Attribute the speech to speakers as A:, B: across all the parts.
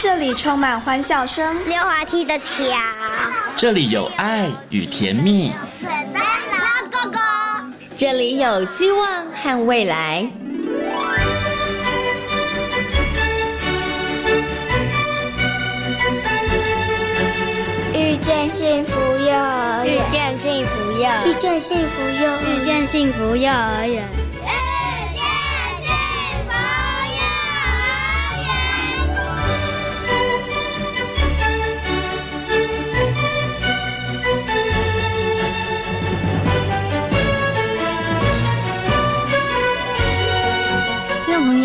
A: 这里充满欢笑声，
B: 溜滑梯的桥，
C: 这里有爱与甜蜜，
B: 水灯笼哥哥，
D: 这里有希望和未来。
E: 遇见幸福幼儿园，
B: 遇见幸福幼儿
E: 遇见幸福幼儿
F: 遇见幸福幼儿园。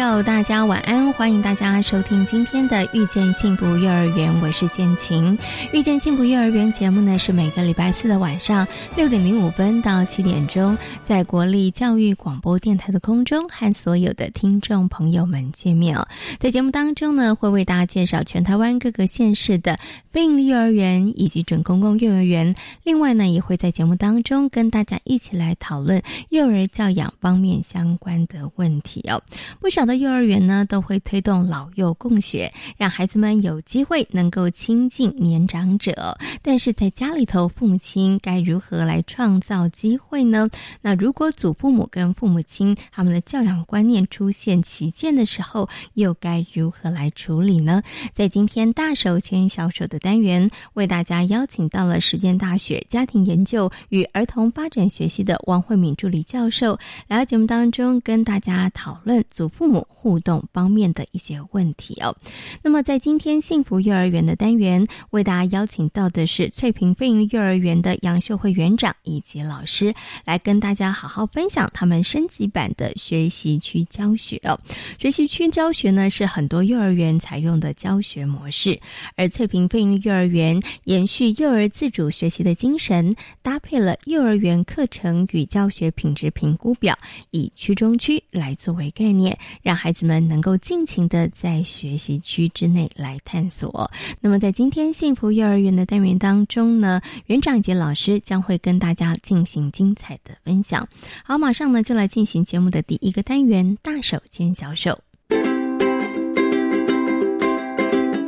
D: 大家晚安，欢迎大家收听今天的《遇见幸福幼儿园》，我是建晴。《遇见幸福幼儿园》节目呢是每个礼拜四的晚上六点零五分到七点钟，在国立教育广播电台的空中和所有的听众朋友们见面哦。在节目当中呢，会为大家介绍全台湾各个县市的非营利幼儿园以及准公共幼儿园。另外呢，也会在节目当中跟大家一起来讨论幼儿教养方面相关的问题哦。不少的。幼儿园呢都会推动老幼共学，让孩子们有机会能够亲近年长者。但是在家里头，父母亲该如何来创造机会呢？那如果祖父母跟父母亲他们的教养观念出现歧见的时候，又该如何来处理呢？在今天大手牵小手的单元，为大家邀请到了实践大学家庭研究与儿童发展学系的王慧敏助理教授来到节目当中，跟大家讨论祖父母。互动方面的一些问题哦。那么，在今天幸福幼儿园的单元，为大家邀请到的是翠屏飞营幼儿园的杨秀慧园长以及老师，来跟大家好好分享他们升级版的学习区教学哦。学习区教学呢，是很多幼儿园采用的教学模式，而翠屏飞营幼儿园延续幼儿自主学习的精神，搭配了幼儿园课程与教学品质评估表，以区中区来作为概念，让让孩子们能够尽情的在学习区之内来探索。那么，在今天幸福幼儿园的单元当中呢，园长以及老师将会跟大家进行精彩的分享。好，马上呢就来进行节目的第一个单元——大手牵小手。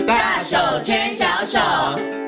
G: 大手牵小手。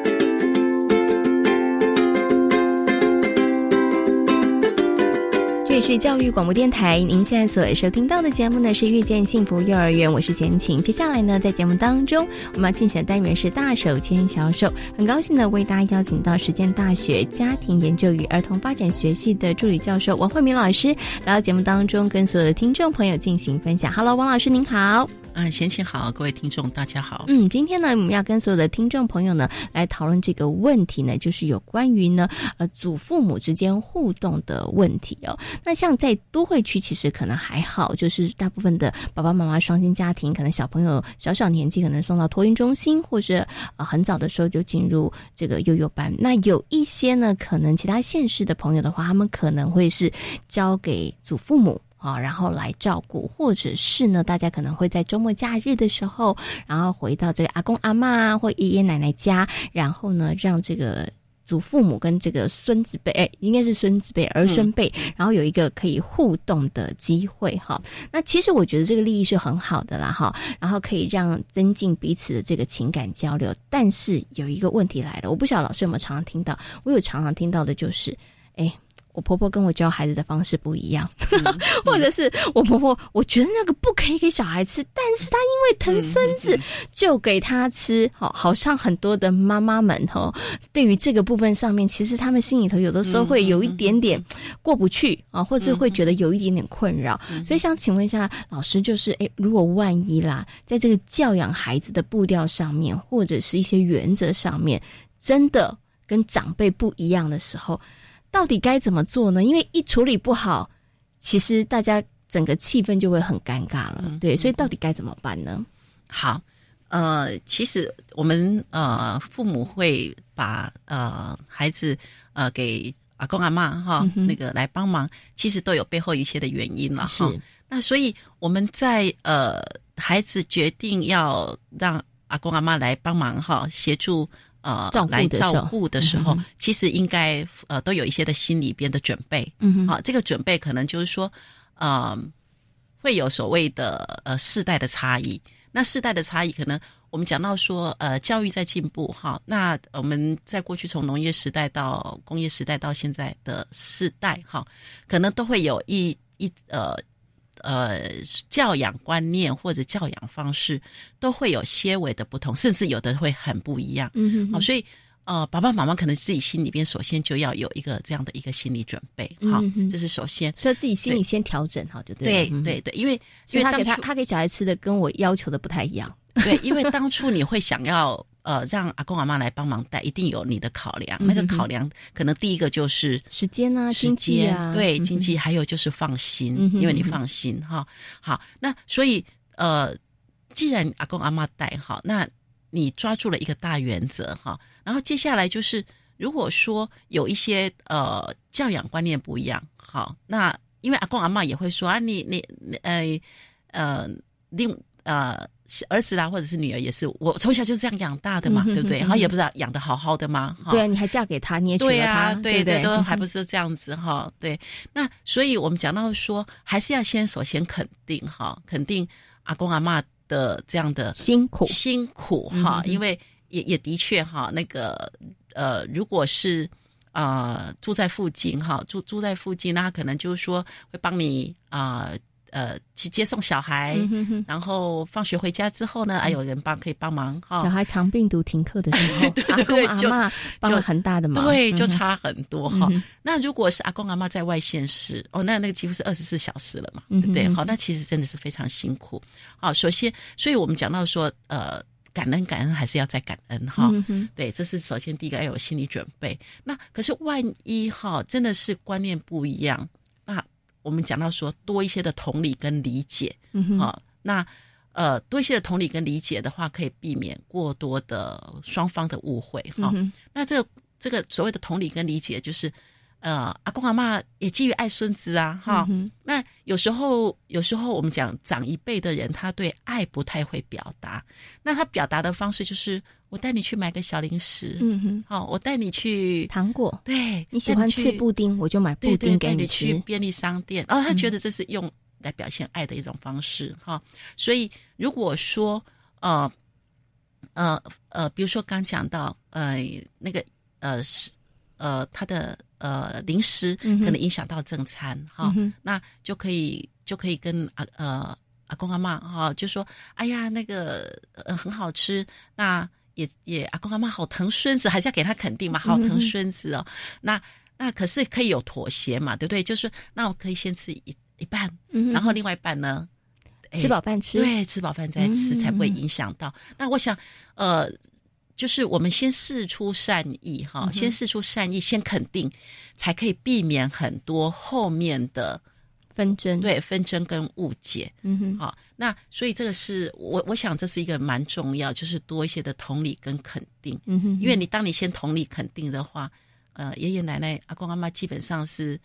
D: 这是教育广播电台，您现在所收听到的节目呢是遇见幸福幼儿园，我是贤琴。接下来呢，在节目当中，我们要竞选单元是大手牵小手，很高兴呢为大家邀请到实践大学家庭研究与儿童发展学系的助理教授王慧明老师来到节目当中，跟所有的听众朋友进行分享。Hello，王老师您好。
H: 嗯，贤琴好，各位听众大家好。
D: 嗯，今天呢，我们要跟所有的听众朋友呢来讨论这个问题呢，就是有关于呢呃祖父母之间互动的问题哦。那像在都会区，其实可能还好，就是大部分的爸爸妈妈双亲家庭，可能小朋友小小年纪可能送到托运中心，或是呃很早的时候就进入这个幼幼班。那有一些呢，可能其他县市的朋友的话，他们可能会是交给祖父母。啊，然后来照顾，或者是呢，大家可能会在周末假日的时候，然后回到这个阿公阿妈或爷爷奶奶家，然后呢，让这个祖父母跟这个孙子辈，哎，应该是孙子辈、儿孙辈，然后有一个可以互动的机会哈。那其实我觉得这个利益是很好的啦哈，然后可以让增进彼此的这个情感交流。但是有一个问题来了，我不晓得老师有没有常常听到，我有常常听到的就是，哎。我婆婆跟我教孩子的方式不一样，或者是我婆婆，我觉得那个不可以给小孩吃，但是她因为疼孙子就给他吃。好，好像很多的妈妈们哈，对于这个部分上面，其实他们心里头有的时候会有一点点过不去啊，或者会觉得有一点点困扰。所以想请问一下老师，就是诶，如果万一啦，在这个教养孩子的步调上面，或者是一些原则上面，真的跟长辈不一样的时候。到底该怎么做呢？因为一处理不好，其实大家整个气氛就会很尴尬了。对，所以到底该怎么办呢？
H: 好，呃，其实我们呃父母会把呃孩子呃给阿公阿妈哈那个来帮忙，其实都有背后一些的原因了哈。那所以我们在呃孩子决定要让阿公阿妈来帮忙哈协助。呃，来照顾的时候，其实应该呃都有一些的心里边的准备。嗯哼，好，这个准备可能就是说，呃，会有所谓的呃世代的差异。那世代的差异，可能我们讲到说，呃，教育在进步哈。那我们在过去从农业时代到工业时代到现在的世代哈，可能都会有一一呃呃教养观念或者教养方式都会有些微的不同，甚至有的会很不一样。
D: 嗯
H: 好，所以。呃，爸爸妈妈可能自己心里边首先就要有一个这样的一个心理准备，好，这是首先，
D: 所以自己心里先调整好就对。
H: 对对对，因为因为
D: 他给他他给小孩吃的跟我要求的不太一样。
H: 对，因为当初你会想要呃让阿公阿妈来帮忙带，一定有你的考量。那个考量可能第一个就是
D: 时间啊，
H: 时间
D: 啊，
H: 对经济，还有就是放心，因为你放心哈。好，那所以呃，既然阿公阿妈带哈，那你抓住了一个大原则哈。然后接下来就是，如果说有一些呃教养观念不一样，好，那因为阿公阿妈也会说啊，你你呃呃另呃儿子啦或者是女儿也是，我从小就是这样养大的嘛，对不对？然后也不知道养的好好的嘛，
D: 对啊，你还嫁给他，你也
H: 对
D: 啊，
H: 对
D: 对，
H: 都还不是这样子哈，对。那所以我们讲到说，还是要先首先肯定哈，肯定阿公阿妈的这样的
D: 辛苦
H: 辛苦哈，因为。也也的确哈，那个呃，如果是啊住在附近哈，住住在附近，那可能就是说会帮你啊呃去接送小孩，然后放学回家之后呢，还有人帮可以帮忙哈。
D: 小孩肠病毒停课的时候，阿公阿妈帮了很大的忙，
H: 对，就差很多哈。那如果是阿公阿妈在外县市，哦，那那个几乎是二十四小时了嘛，对不对？好，那其实真的是非常辛苦。好，首先，所以我们讲到说呃。感恩感恩还是要再感恩哈，对，这是首先第一个要有心理准备。那可是万一哈真的是观念不一样，那我们讲到说多一些的同理跟理解，好，那呃多一些的同理跟理解的话，可以避免过多的双方的误会哈。那这个这个所谓的同理跟理解就是。呃，阿公阿妈也基于爱孙子啊，哈。那有时候，有时候我们讲长一辈的人，他对爱不太会表达。那他表达的方式就是，我带你去买个小零食，嗯哼，好，我带你去
D: 糖果，
H: 对，
D: 你喜欢吃布丁，我就买布丁给
H: 你
D: 吃。
H: 去便利商店，哦，他觉得这是用来表现爱的一种方式，哈。所以如果说，呃，呃，呃，比如说刚讲到，呃，那个，呃，是，呃，他的。呃，零食可能影响到正餐哈，那就可以就可以跟阿呃阿公阿妈哈，就说哎呀那个呃很好吃，那也也阿公阿妈好疼孙子，还是要给他肯定嘛，好疼孙子哦。那那可是可以有妥协嘛，对不对？就是那我可以先吃一一半，然后另外一半呢，
D: 吃饱饭吃，
H: 对，吃饱饭再吃才不会影响到。那我想呃。就是我们先试出善意哈，先试出善意，先肯定，才可以避免很多后面的
D: 纷争。
H: 对纷争跟误解。嗯哼，好，那所以这个是我我想这是一个蛮重要，就是多一些的同理跟肯定。嗯哼，因为你当你先同理肯定的话，呃，爷爷奶奶、阿公阿妈基本上是。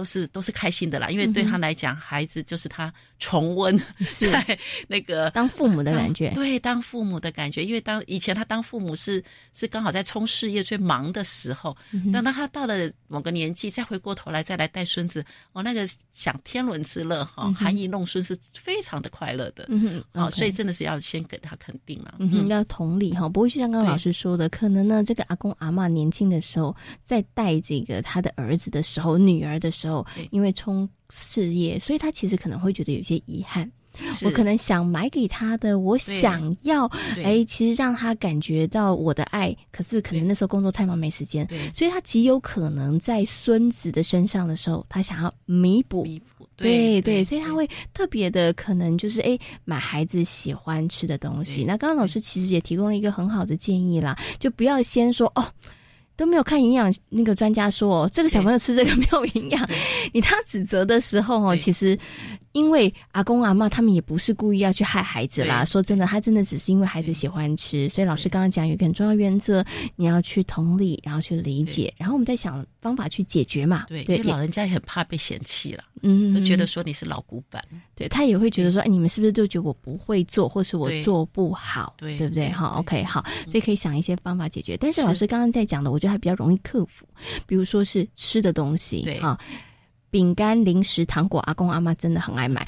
H: 都是都是开心的啦，因为对他来讲，孩子就是他重温 在那个
D: 当父母的感觉。
H: 对，当父母的感觉，因为当以前他当父母是是刚好在冲事业最忙的时候，等到他到了某个年纪，再回过头来再来带孙子，哦，那个享天伦之乐哈，含饴弄孙是非常的快乐的。嗯哼，所以真的是要先给他肯定了，
D: 嗯要同理哈。不会就像刚刚老师说的，可能呢，这个阿公阿妈年轻的时候在带这个他的儿子的时候，女儿的时候。因为冲事业，所以他其实可能会觉得有些遗憾。我可能想买给他的，我想要，哎，其实让他感觉到我的爱。可是可能那时候工作太忙没时间，所以他极有可能在孙子的身上的时候，他想要弥补。
H: 弥补，
D: 对对，所以他会特别的可能就是哎，买孩子喜欢吃的东西。那刚刚老师其实也提供了一个很好的建议啦，就不要先说哦。都没有看营养那个专家说，哦这个小朋友吃这个没有营养。你他指责的时候哦，其实因为阿公阿妈他们也不是故意要去害孩子啦。说真的，他真的只是因为孩子喜欢吃。所以老师刚刚讲有一个很重要原则，你要去同理，然后去理解，然后我们再想方法去解决嘛。
H: 对，因为老人家也很怕被嫌弃了，嗯，都觉得说你是老古板。
D: 对他也会觉得说，哎，你们是不是都觉得我不会做，或是我做不好？对，对不对？好，OK，好，所以可以想一些方法解决。但是老师刚刚在讲的，我觉得还比较容易克服，比如说是吃的东西，
H: 对
D: 啊，饼干、零食、糖果，阿公阿妈真的很爱买。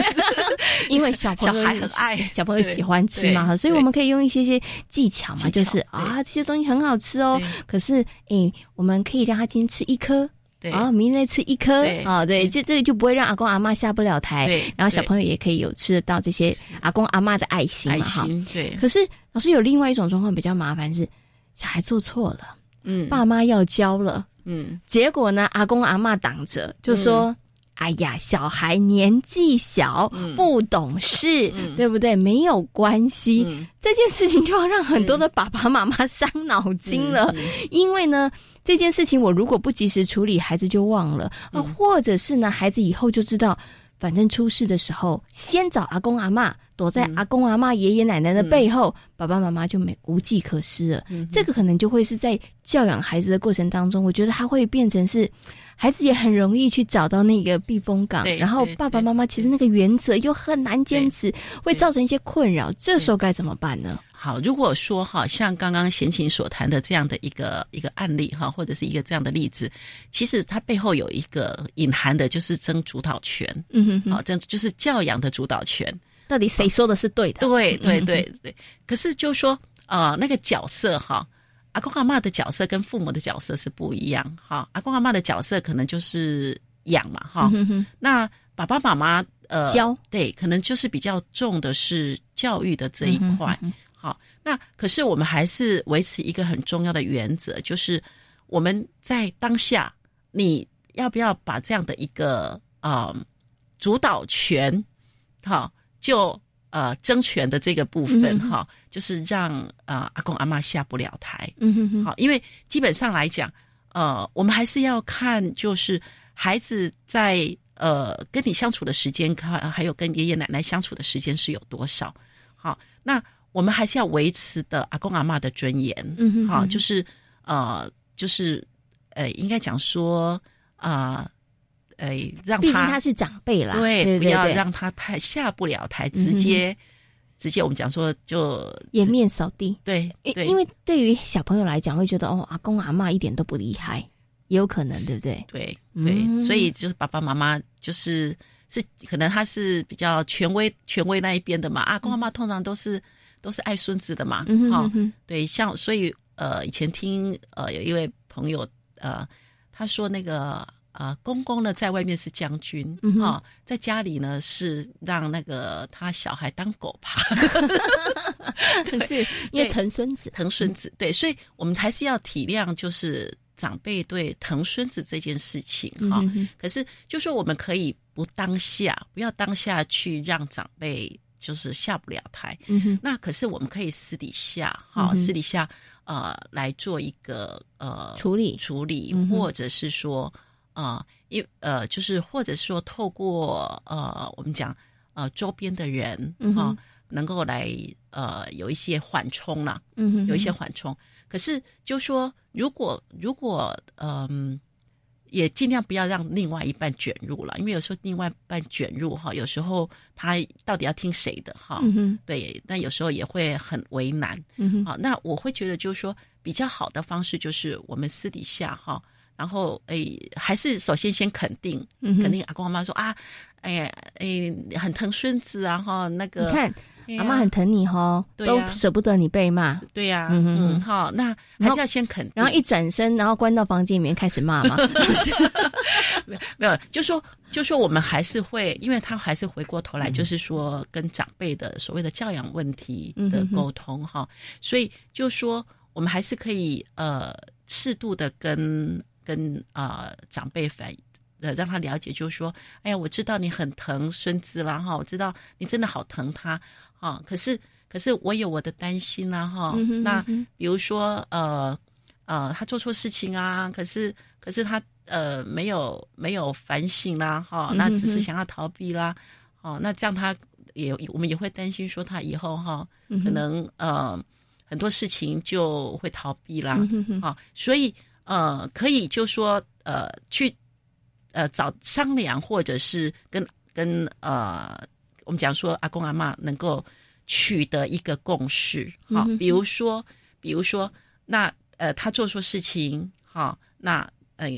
D: 因为小朋友
H: 小孩很爱
D: 小朋友喜欢吃嘛，所以我们可以用一些些技巧嘛，就是啊，这些东西很好吃哦。可是，哎，我们可以让他今天吃一颗。啊，明天再吃一颗啊，对，这这个就不会让阿公阿妈下不了台，然后小朋友也可以有吃得到这些阿公阿妈的爱心嘛，哈。
H: 对。
D: 可是老师有另外一种状况比较麻烦是，小孩做错了，嗯，爸妈要教了，嗯，结果呢，阿公阿妈挡着，就说。哎呀，小孩年纪小，不懂事，对不对？没有关系，这件事情就要让很多的爸爸妈妈伤脑筋了。因为呢，这件事情我如果不及时处理，孩子就忘了啊，或者是呢，孩子以后就知道。反正出事的时候，先找阿公阿妈，躲在阿公阿妈、爷爷奶奶的背后，爸爸妈妈就没无计可施了。这个可能就会是在教养孩子的过程当中，我觉得他会变成是孩子也很容易去找到那个避风港，然后爸爸妈妈其实那个原则又很难坚持，会造成一些困扰。这时候该怎么办呢？
H: 好，如果说哈，像刚刚贤琴所谈的这样的一个一个案例哈，或者是一个这样的例子，其实它背后有一个隐含的，就是争主导权。嗯哼，好，争就是教养的主导权，
D: 到底谁说的是对的？
H: 对对对对。可是就说呃，那个角色哈，阿公阿妈的角色跟父母的角色是不一样哈。阿公阿妈的角色可能就是养嘛哈，那爸爸妈妈呃
D: 教
H: 对，可能就是比较重的是教育的这一块。好，那可是我们还是维持一个很重要的原则，就是我们在当下，你要不要把这样的一个呃主导权，好，就呃争权的这个部分哈，就是让呃阿公阿妈下不了台，嗯哼哼，好，因为基本上来讲，呃，我们还是要看，就是孩子在呃跟你相处的时间，看还有跟爷爷奶奶相处的时间是有多少，好，那。我们还是要维持的阿公阿妈的尊严，嗯哼，好，就是呃，就是呃，应该讲说啊，呃，让他毕
D: 竟他是长辈啦，
H: 对，不要让他太下不了台，直接直接我们讲说就
D: 颜面扫地，
H: 对，因
D: 因为对于小朋友来讲，会觉得哦，阿公阿妈一点都不厉害，也有可能，对不对？
H: 对对，所以就是爸爸妈妈就是是可能他是比较权威权威那一边的嘛，阿公阿妈通常都是。都是爱孙子的嘛，哈，对，像所以呃，以前听呃有一位朋友呃，他说那个呃公公呢在外面是将军，哈，在家里呢是让那个他小孩当狗爬，可
D: 是因为疼孙子，
H: 疼孙子，对，所以我们还是要体谅，就是长辈对疼孙子这件事情，哈，可是就说我们可以不当下，不要当下去让长辈。就是下不了台，那可是我们可以私底下哈，私底下呃来做一个呃
D: 处理。
H: 处理，或者是说呃一呃就是或者说透过呃我们讲呃周边的人哈，能够来呃有一些缓冲了，嗯，有一些缓冲。可是就说如果如果嗯。也尽量不要让另外一半卷入了，因为有时候另外一半卷入哈，有时候他到底要听谁的哈？对，那有时候也会很为难。嗯好，那我会觉得就是说比较好的方式就是我们私底下哈，然后诶，还是首先先肯定，肯定阿公阿妈说啊，哎呀，哎，很疼孙子啊哈，那个。
D: 你看阿妈很疼你哈，都舍不得你被骂。
H: 对呀，嗯嗯，好，那还是要先肯。
D: 然后一转身，然后关到房间里面开始骂嘛。
H: 没有，没有，就说就说我们还是会，因为他还是回过头来，就是说跟长辈的所谓的教养问题的沟通哈。所以就说我们还是可以呃适度的跟跟啊长辈反。呃，让他了解，就是说，哎呀，我知道你很疼孙子啦，哈，我知道你真的好疼他，哈，可是，可是我有我的担心啦，哈，那比如说，呃，呃，他做错事情啊，可是，可是他呃没有没有反省啦，哈，那只是想要逃避啦，哦，那这样他也我们也会担心说他以后哈，可能呃很多事情就会逃避啦，啊，所以呃可以就说呃去。呃，找商量，或者是跟跟呃，我们讲说阿公阿妈能够取得一个共识，好，比如说，比如说，那呃，他做错事情，好，那呃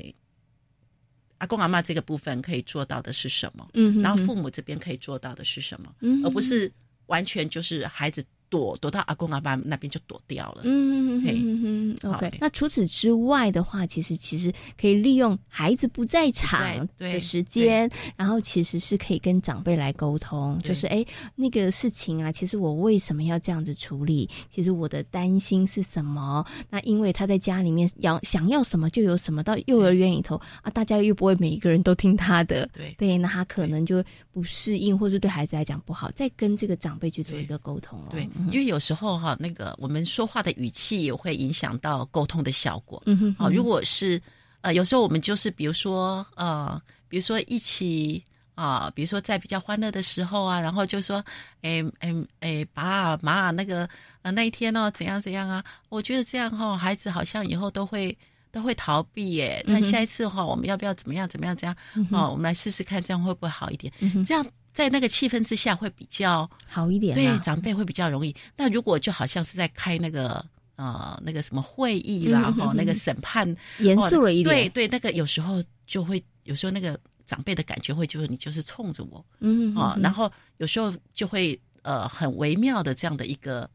H: 阿公阿妈这个部分可以做到的是什么？
D: 嗯，
H: 然后父母这边可以做到的是什么？嗯，而不是完全就是孩子。躲躲到阿公阿爸那边就躲掉了。
D: 嗯嗯嗯 OK。那除此之外的话，其实其实可以利用孩子不在场的时间，然后其实是可以跟长辈来沟通，就是哎那个事情啊，其实我为什么要这样子处理？其实我的担心是什么？那因为他在家里面要想要什么就有什么，到幼儿园里头啊，大家又不会每一个人都听他的，
H: 对
D: 对，那他可能就不适应，或者对孩子来讲不好，再跟这个长辈去做一个沟通了。
H: 对。因为有时候哈，那个我们说话的语气也会影响到沟通的效果。
D: 嗯哼，
H: 好，如果是呃，有时候我们就是比如说呃，比如说一起啊，比如说在比较欢乐的时候啊，然后就说，哎哎哎，爸妈那个呃那一天呢怎样怎样啊？我觉得这样哈，孩子好像以后都会都会逃避耶。那下一次哈，我们要不要怎么样怎么样怎样？哦，我们来试试看，这样会不会好一点？这样。在那个气氛之下会比较
D: 好一点，
H: 对长辈会比较容易。那如果就好像是在开那个呃那个什么会议啦，哈，那个审判
D: 严肃了一点，
H: 对对，那个有时候就会有时候那个长辈的感觉会就是你就是冲着我，
D: 嗯
H: 啊，然后有时候就会呃很微妙的这样的一个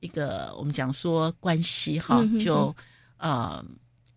H: 一个我们讲说关系哈，就呃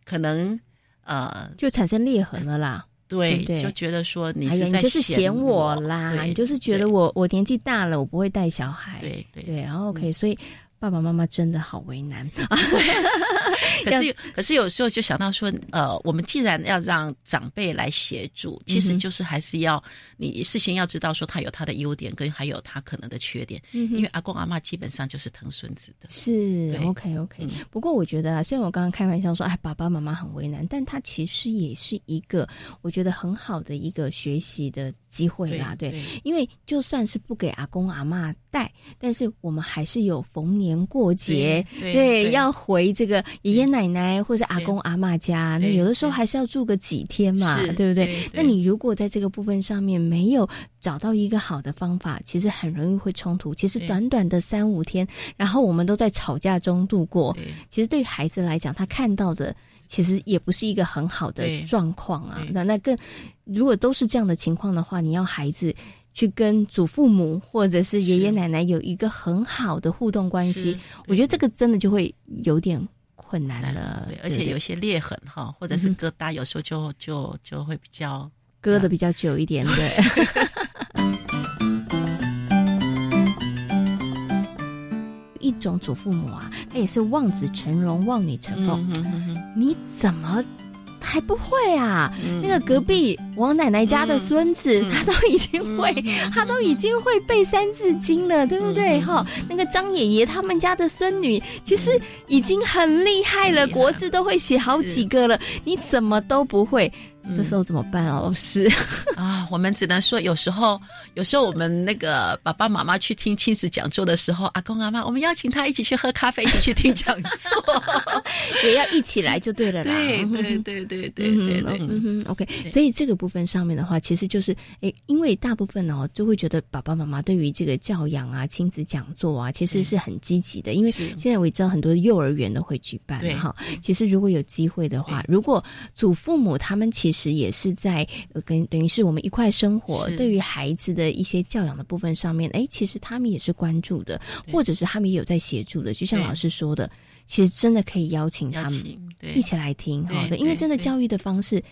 H: 可能呃
D: 就产生裂痕了啦。
H: 对，就觉得说你是
D: 在嫌
H: 我
D: 啦，你就是觉得我我年纪大了，我不会带小孩，
H: 对对。
D: 对，然后 OK，所以。爸爸妈妈真的好为难，
H: 可是可是有时候就想到说，呃，我们既然要让长辈来协助，其实就是还是要你事先要知道说他有他的优点，跟还有他可能的缺点。嗯因为阿公阿妈基本上就是疼孙子的，
D: 是 OK OK。不过我觉得啊，虽然我刚刚开玩笑说，哎，爸爸妈妈很为难，但他其实也是一个我觉得很好的一个学习的机会啦。对，因为就算是不给阿公阿妈带，但是我们还是有逢年。过节对，要回这个爷爷奶奶或者阿公阿妈家，那有的时候还是要住个几天嘛，对不对？那你如果在这个部分上面没有找到一个好的方法，其实很容易会冲突。其实短短的三五天，然后我们都在吵架中度过，其实对孩子来讲，他看到的其实也不是一个很好的状况啊。那那更如果都是这样的情况的话，你要孩子。去跟祖父母或者是爷爷奶奶有一个很好的互动关系，我觉得这个真的就会有点困难了。
H: 对，而且有些裂痕哈，或者是疙瘩，有时候就就就会比较
D: 割的比较久一点。对，种祖父母啊，他也是望子成龙、望女成凤，你怎么？还不会啊！那个隔壁王奶奶家的孙子，他都已经会，他都已经会背《三字经》了，对不对？哈，那个张爷爷他们家的孙女，其实已经很厉害了，国字都会写好几个了，你怎么都不会？这时候怎么办啊，老师？
H: 啊，我们只能说，有时候，有时候我们那个爸爸妈妈去听亲子讲座的时候，阿公阿妈，我们邀请他一起去喝咖啡，一起去听讲座，
D: 也要一起来就对了啦。
H: 对对对对对对对。
D: 嗯哼，OK。所以这个部分上面的话，其实就是，诶，因为大部分哦，就会觉得爸爸妈妈对于这个教养啊、亲子讲座啊，其实是很积极的。因为现在我也知道很多幼儿园都会举办哈。其实如果有机会的话，如果祖父母他们其实实也是在跟等于是我们一块生活，对于孩子的一些教养的部分上面，哎，其实他们也是关注的，或者是他们也有在协助的。就像老师说的，其实真的可以邀请他们一起来听，好的，因为真的教育的方式。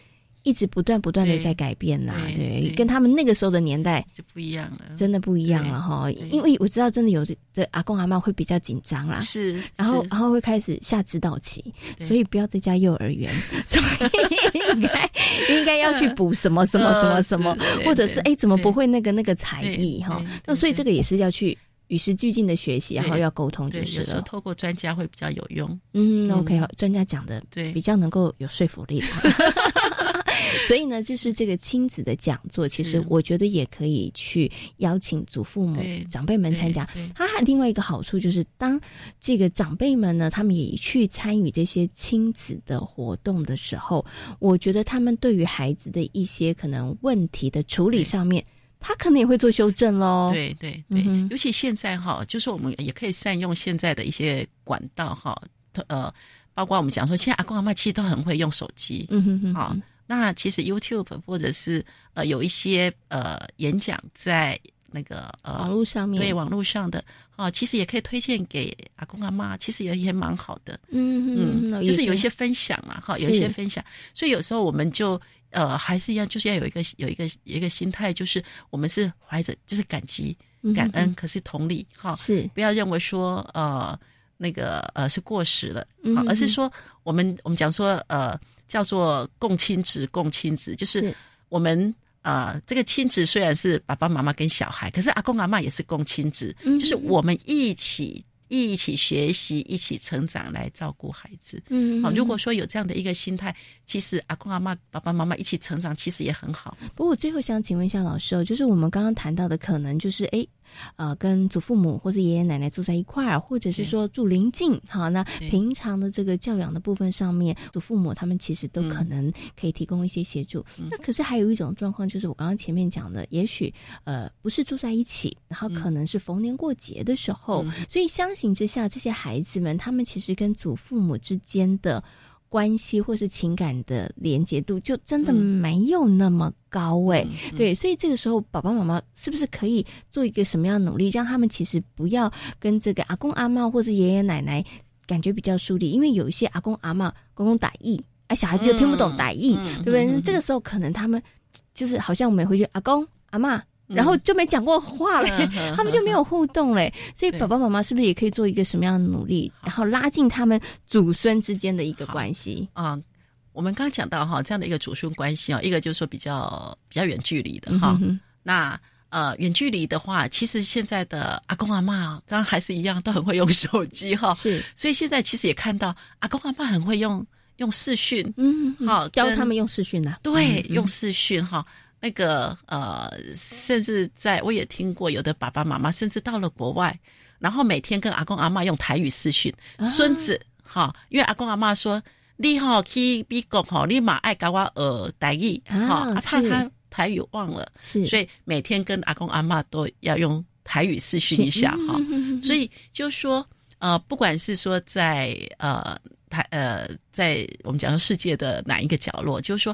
D: 一直不断不断的在改变呐，对，跟他们那个时候的年代
H: 就不一样了，
D: 真的不一样了哈。因为我知道，真的有的阿公阿妈会比较紧张啦，
H: 是，
D: 然后然后会开始下指导棋，所以不要再加幼儿园，所以应该应该要去补什么什么什么什么，或者是哎怎么不会那个那个才艺哈？那所以这个也是要去与时俱进的学习，然后要沟通就是了。
H: 透过专家会比较有用，
D: 嗯，OK，专家讲的对。比较能够有说服力。所以呢，就是这个亲子的讲座，其实我觉得也可以去邀请祖父母、长辈们参加。它还另外一个好处就是，当这个长辈们呢，他们也去参与这些亲子的活动的时候，我觉得他们对于孩子的一些可能问题的处理上面，他可能也会做修正喽。
H: 对对对，尤其现在哈，就是我们也可以善用现在的一些管道哈，呃。包括我们讲说，现在阿公阿妈其实都很会用手机，
D: 嗯哼哼，
H: 好，那其实 YouTube 或者是呃有一些呃演讲在那个呃
D: 网络上面，
H: 对网络上的啊，其实也可以推荐给阿公阿妈，其实也也蛮好的。
D: 嗯嗯，
H: 就是有一些分享嘛，哈，有一些分享。所以有时候我们就呃还是要就是要有一个有一个有一个心态，就是我们是怀着就是感激感恩，可是同理哈，
D: 是。
H: 不要认为说呃那个呃是过时了，好，而是说我们我们讲说呃叫做共亲职共亲职，就是我们。呃，这个亲子虽然是爸爸妈妈跟小孩，可是阿公阿妈也是共亲子，就是我们一起一起学习、一起成长来照顾孩子。嗯，好，如果说有这样的一个心态，其实阿公阿妈、爸爸妈妈一起成长，其实也很好。
D: 不过我最后想请问一下老师哦，就是我们刚刚谈到的，可能就是哎。呃，跟祖父母或者爷爷奶奶住在一块儿，或者是说住邻近，好，那平常的这个教养的部分上面，祖父母他们其实都可能可以提供一些协助。那可是还有一种状况，就是我刚刚前面讲的，也许呃不是住在一起，然后可能是逢年过节的时候，所以相形之下，这些孩子们他们其实跟祖父母之间的。关系或是情感的连接度，就真的没有那么高哎。对，所以这个时候，爸爸妈妈是不是可以做一个什么样的努力，让他们其实不要跟这个阿公阿妈或是爷爷奶奶感觉比较疏离？因为有一些阿公阿妈公公打意，哎，小孩子就听不懂打意，对不对？这个时候可能他们就是好像我们回去阿公阿妈。然后就没讲过话嘞，他们就没有互动嘞，所以爸爸妈妈是不是也可以做一个什么样的努力，然后拉近他们祖孙之间的一个关系？
H: 啊？我们刚刚讲到哈，这样的一个祖孙关系啊，一个就是说比较比较远距离的哈。那呃，远距离的话，其实现在的阿公阿妈刚刚还是一样，都很会用手机哈。
D: 是，
H: 所以现在其实也看到阿公阿妈很会用用视讯，
D: 嗯，好教他们用视讯的，
H: 对，用视讯哈。那个呃，甚至在我也听过，有的爸爸妈妈甚至到了国外，然后每天跟阿公阿妈用台语视讯，孙子哈，因为阿公阿妈说你好去美国哈，你马爱搞我呃台语。哈，怕他台语忘了，
D: 是，
H: 所以每天跟阿公阿妈都要用台语视讯一下哈，所以就说呃，不管是说在呃台呃在我们讲说世界的哪一个角落，就是说。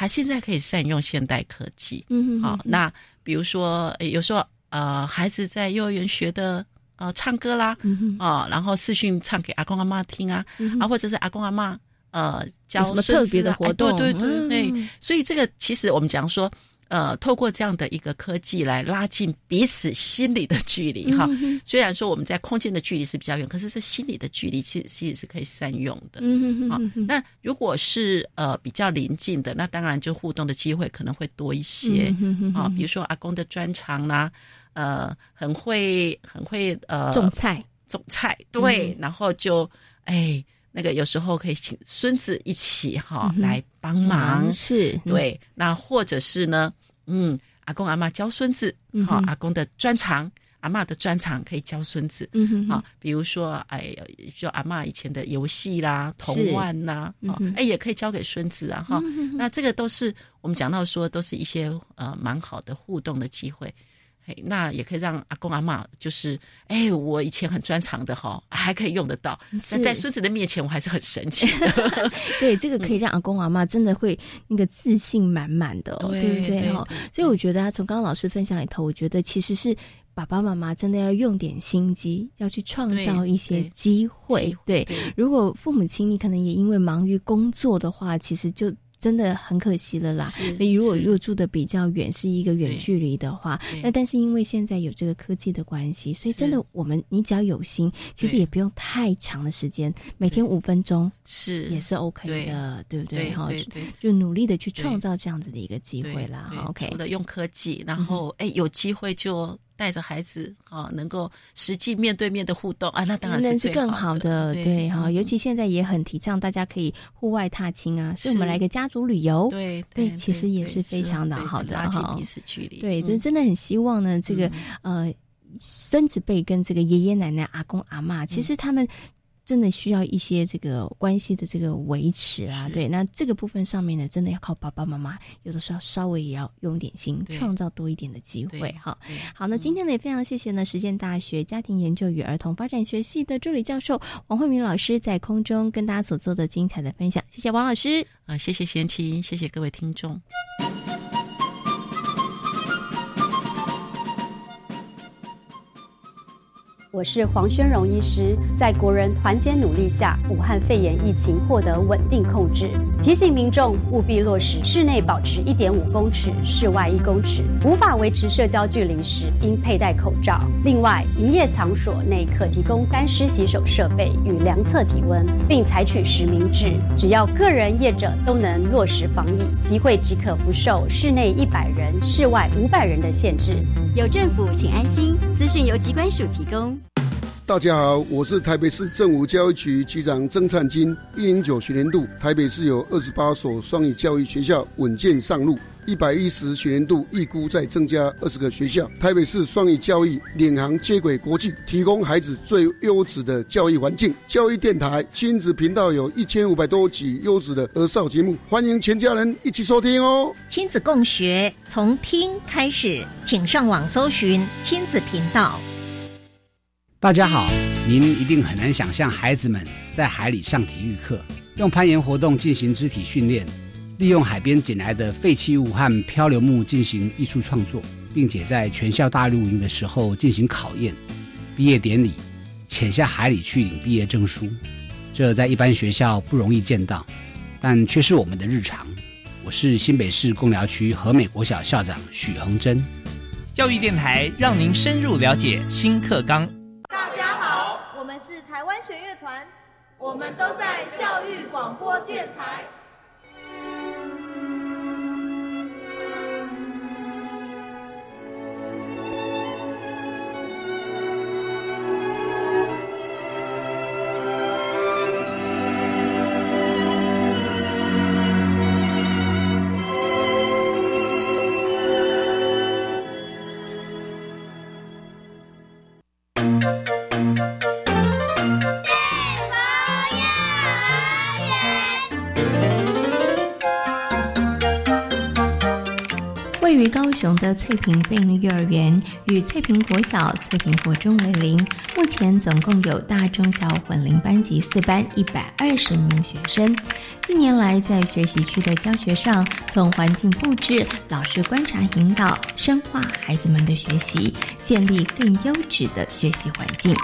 H: 还现在可以善用现代科技，
D: 嗯，
H: 好，那比如说有时候呃，孩子在幼儿园学的呃唱歌啦，啊，然后视讯唱给阿公阿妈听啊，嗯啊，或者是阿公阿妈呃教
D: 什么特别的活动，
H: 对对对，所以这个其实我们讲说。呃，透过这样的一个科技来拉近彼此心理的距离哈。虽然说我们在空间的距离是比较远，可是这心理的距离其实其实是可以善用的。
D: 嗯
H: 好，那如果是呃比较临近的，那当然就互动的机会可能会多一些。嗯啊，比如说阿公的专长啦，呃，很会很会呃
D: 种菜
H: 种菜，对，然后就哎那个有时候可以请孙子一起哈来帮忙，
D: 是
H: 对，那或者是呢。嗯，阿公阿妈教孙子，好，阿公的专长，阿妈的专长可以教孙子，
D: 嗯哼，
H: 好，比如说，哎，就阿妈以前的游戏啦、童玩呐，哦，哎，也可以教给孙子啊，哈，那这个都是我们讲到说，都是一些呃蛮好的互动的机会。那也可以让阿公阿妈，就是哎，我以前很专长的哈，还可以用得到。那在孙子的面前，我还是很神奇的。
D: 对，这个可以让阿公阿妈真的会那个自信满满的，对不对？哈，所以我觉得从刚刚老师分享里头，我觉得其实是爸爸妈妈真的要用点心机，要去创造一些机会。对，如果父母亲你可能也因为忙于工作的话，其实就。真的很可惜了啦。你如果如果住的比较远，是一个远距离的话，那但是因为现在有这个科技的关系，所以真的我们你只要有心，其实也不用太长的时间，每天五分钟
H: 是。
D: 也是 OK 的，对。不
H: 对？
D: 哈，就努力的去创造这样子的一个机会啦。OK，
H: 的用科技，然后哎有机会就。带着孩子啊，能够实际面对面的互动啊，那当然
D: 是更好的。对哈，尤其现在也很提倡大家可以户外踏青啊，所以我们来个家族旅游。
H: 对
D: 对，其实也是非常的好的
H: 拉近彼此距离。
D: 对，就真的很希望呢，这个呃孙子辈跟这个爷爷奶奶、阿公阿妈，其实他们。真的需要一些这个关系的这个维持啊。对，那这个部分上面呢，真的要靠爸爸妈妈，有的时候稍微也要用点心，创造多一点的机会。哈，好，那今天呢也非常谢谢呢实践大学家庭研究与儿童发展学系的助理教授王慧明老师在空中跟大家所做的精彩的分享，谢谢王老师
H: 啊，谢谢贤妻，谢谢各位听众。
I: 我是黄宣荣医师，在国人团结努力下，武汉肺炎疫情获得稳定控制。提醒民众务必落实室内保持一点五公尺，室外一公尺。无法维持社交距离时，应佩戴口罩。另外，营业场所内可提供干湿洗手设备与量测体温，并采取实名制。只要个人业者都能落实防疫，集会即可不受室内一百人、室外五百人的限制。
J: 有政府，请安心。资讯由机关署提供。
K: 大家好，我是台北市政府教育局局长曾灿金。一零九学年度，台北市有二十八所双语教育学校稳健上路。一百一十学年度预估再增加二十个学校。台北市双语教育领航接轨国际，提供孩子最优质的教育环境。教育电台亲子频道有一千五百多集优质的儿少节目，欢迎全家人一起收听哦。
J: 亲子共学，从听开始，请上网搜寻亲子频道。
L: 大家好，您一定很难想象孩子们在海里上体育课，用攀岩活动进行肢体训练，利用海边捡来的废弃物和漂流木进行艺术创作，并且在全校大露营的时候进行考验。毕业典礼，潜下海里去领毕业证书，这在一般学校不容易见到，但却是我们的日常。我是新北市贡寮区和美国小校长许恒珍。
M: 教育电台让您深入了解新课纲。
N: 台湾弦乐团，我们都在教育广播电台。
D: 的翠屏贝林幼儿园与翠屏国小、翠屏国中为邻，目前总共有大中小混龄班级四班，一百二十名学生。近年来，在学习区的教学上，从环境布置、老师观察引导，深化孩子们的学习，建立更优质的学习环境。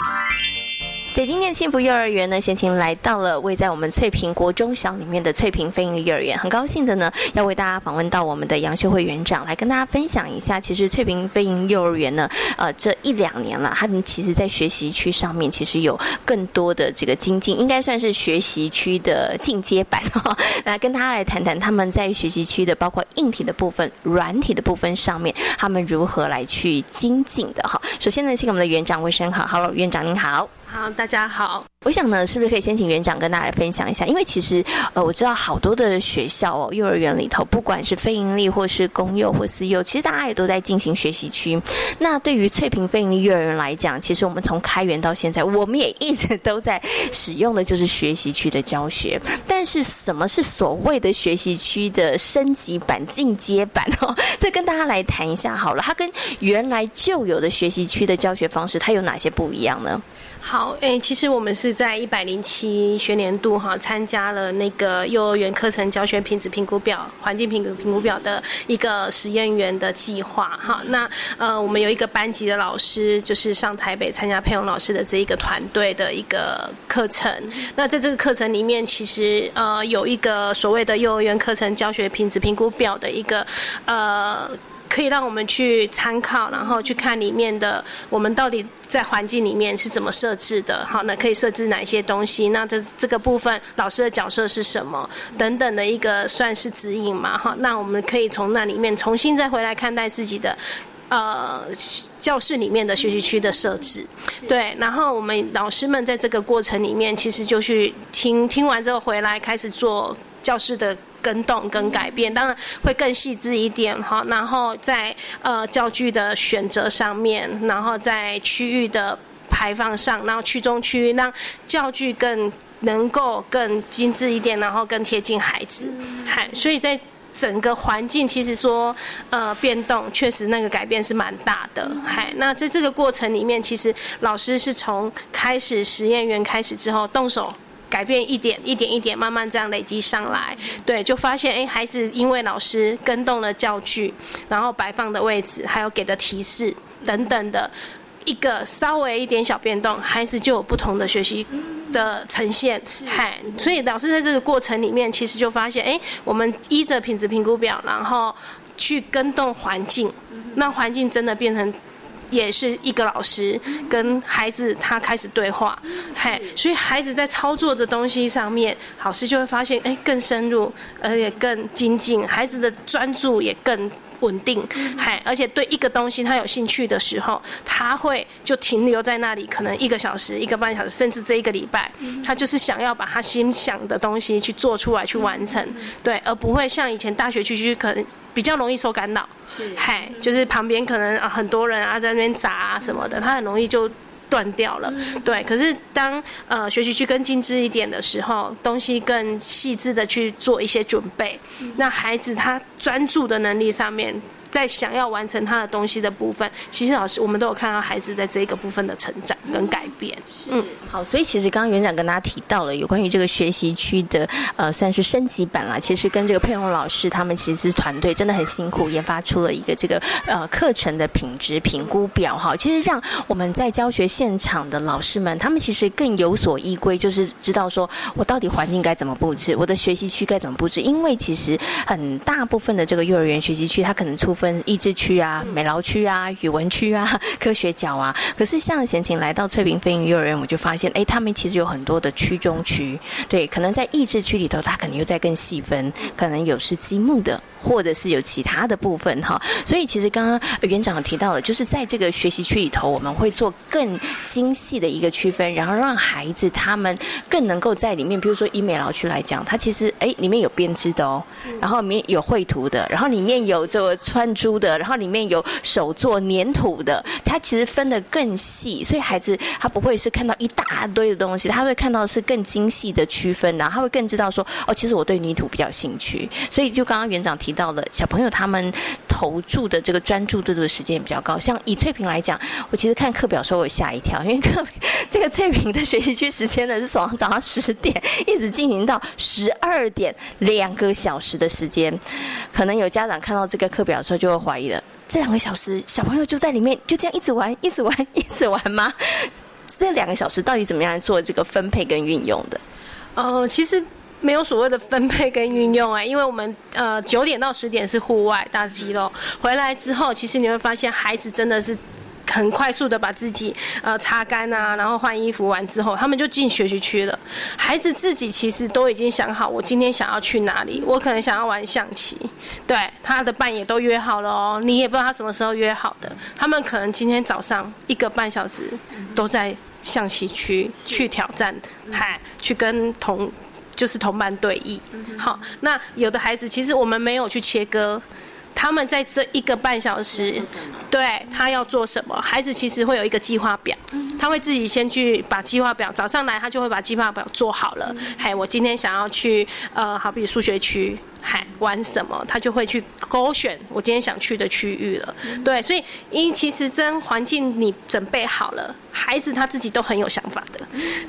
D: 在今天幸福幼儿园呢，先请来到了位在我们翠屏国中小里面的翠屏飞鹰幼儿园，很高兴的呢，要为大家访问到我们的杨秀慧园长来跟大家分享一下。其实翠屏飞鹰幼儿园呢，呃，这一两年了，他们其实在学习区上面其实有更多的这个精进，应该算是学习区的进阶版哈。来跟大家来谈谈他们在学习区的包括硬体的部分、软体的部分上面，他们如何来去精进的哈。首先呢，请我们的园长问声好，Hello，园长您好。
O: 好，大家好。
D: 我想呢，是不是可以先请园长跟大家来分享一下？因为其实，呃，我知道好多的学校哦，幼儿园里头，不管是非营利或是公幼或私幼，其实大家也都在进行学习区。那对于翠屏非营利幼儿园来讲，其实我们从开园到现在，我们也一直都在使用的就是学习区的教学。但是，什么是所谓的学习区的升级版、进阶版？哦，这跟大家来谈一下好了。它跟原来旧有的学习区的教学方式，它有哪些不一样呢？
O: 好，诶，其实我们是在一百零七学年度哈，参加了那个幼儿园课程教学品质评估表、环境评估评估表的一个实验员的计划哈。那呃，我们有一个班级的老师，就是上台北参加佩蓉老师的这一个团队的一个课程。那在这个课程里面，其实呃有一个所谓的幼儿园课程教学品质评估表的一个呃。可以让我们去参考，然后去看里面的我们到底在环境里面是怎么设置的。好，那可以设置哪些东西？那这这个部分老师的角色是什么？等等的一个算是指引嘛。哈，那我们可以从那里面重新再回来看待自己的呃教室里面的学习区的设置。对，然后我们老师们在这个过程里面，其实就去听听完之后回来开始做教室的。跟动跟改变，当然会更细致一点哈。然后在呃教具的选择上面，然后在区域的排放上，然后区中区让教具更能够更精致一点，然后更贴近孩子。嗨，所以在整个环境其实说呃变动，确实那个改变是蛮大的。嗨，那在这个过程里面，其实老师是从开始实验员开始之后动手。改变一点一点一点，慢慢这样累积上来，对，就发现哎，孩子因为老师跟动了教具，然后摆放的位置，还有给的提示等等的一个稍微一点小变动，孩子就有不同的学习的呈现。嗨，所以老师在这个过程里面，其实就发现，哎，我们依着品质评估表，然后去跟动环境，那环境真的变成。也是一个老师跟孩子他开始对话，嘿，所以孩子在操作的东西上面，老师就会发现，哎，更深入，而且更精进，孩子的专注也更。稳定，嗨，而且对一个东西他有兴趣的时候，他会就停留在那里，可能一个小时、一个半小时，甚至这一个礼拜，他就是想要把他心想的东西去做出来、去完成，对，而不会像以前大学区区可能比较容易受干扰，是，嗨，就是旁边可能啊很多人啊在那边砸啊什么的，他很容易就。断掉了，对。可是当呃学习去更精致一点的时候，东西更细致的去做一些准备，那孩子他专注的能力上面。在想要完成他的东西的部分，其实老师我们都有看到孩子在这个部分的成长跟改变。
P: 嗯，好，所以其实刚刚园长跟大家提到了有关于这个学习区的呃，算是升级版啦。其实跟这个佩红老师他们其实是团队真的很辛苦，研发出了一个这个呃课程的品质评估表哈。其实让我们在教学现场的老师们，他们其实更有所依归，就是知道说我到底环境该怎么布置，我的学习区该怎么布置。因为其实很大部分的这个幼儿园学习区，它可能出分。益智区啊、美劳区啊、语文区啊、科学角啊，可是像贤琴来到翠屏飞云幼儿园，我就发现，哎，他们其实有很多的区中区，对，可能在益智区里头，它可能又在更细分，可能有是积木的。或者是有其他的部分哈，所以其实刚刚园长提到了，就是在这个学习区里头，我们会做更精细的一个区分，然后让孩子他们更能够在里面，比如说以美劳区来讲，它其实哎里面有编织的哦，然后里面有绘图的，然后里面有这个穿珠的，然后里面有手做粘土的，它其实分得更细，所以孩子他不会是看到一大堆的东西，他会看到是更精细的区分，然后他会更知道说哦，其实我对泥土比较兴趣，所以就刚刚园长提。到了小朋友，他们投注的这个专注度的时间也比较高。像以翠萍来讲，我其实看课表时候我吓一跳，因为课这个翠萍的学习区时间呢是从早上十点一直进行到十二点，两个小时的时间。可能有家长看到这个课表的时候就会怀疑了：这两个小时小朋友就在里面就这样一直玩、一直玩、一直玩吗？这两个小时到底怎么样做这个分配跟运用的？
O: 哦，其实。没有所谓的分配跟运用哎，因为我们呃九点到十点是户外大肌肉，回来之后其实你会发现孩子真的是很快速的把自己呃擦干啊，然后换衣服完之后，他们就进学习区了。孩子自己其实都已经想好，我今天想要去哪里，我可能想要玩象棋，对他的伴也都约好了哦，你也不知道他什么时候约好的，他们可能今天早上一个半小时都在象棋区去挑战，嗨，去跟同。就是同班对弈，好，那有的孩子其实我们没有去切割，他们在这一个半小时，对他要做什么，孩子其实会有一个计划表，他会自己先去把计划表，早上来他就会把计划表做好了，嘿，我今天想要去，呃，好比数学区。嗨，玩什么，他就会去勾选我今天想去的区域了。对，所以因其实真环境你准备好了，孩子他自己都很有想法的。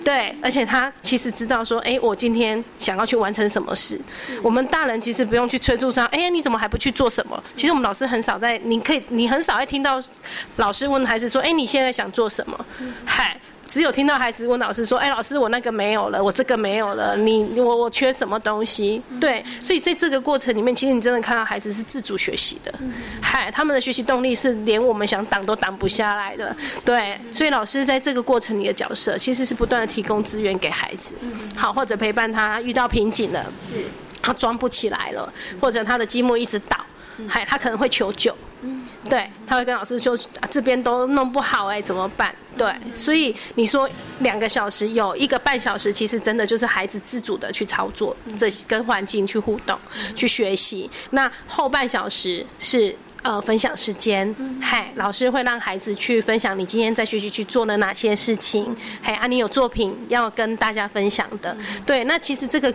O: 对，而且他其实知道说，哎，我今天想要去完成什么事。我们大人其实不用去催促他，哎，你怎么还不去做什么？其实我们老师很少在，你可以，你很少会听到老师问孩子说，哎，你现在想做什么？嗨。只有听到孩子问老师说：“哎，老师，我那个没有了，我这个没有了，你我我缺什么东西？”对，所以在这个过程里面，其实你真的看到孩子是自主学习的，嗨，他们的学习动力是连我们想挡都挡不下来的。对，所以老师在这个过程里的角色，其实是不断的提供资源给孩子，好，或者陪伴他遇到瓶颈了，是，他装不起来了，或者他的积木一直倒，嗨，他可能会求救。对，他会跟老师说这边都弄不好哎，怎么办？对，所以你说两个小时有一个半小时，其实真的就是孩子自主的去操作，这跟环境去互动、去学习。那后半小时是。呃分享时间，嗨，老师会让孩子去分享你今天在学习去做了哪些事情，嗨，啊，你有作品要跟大家分享的，对，那其实这个。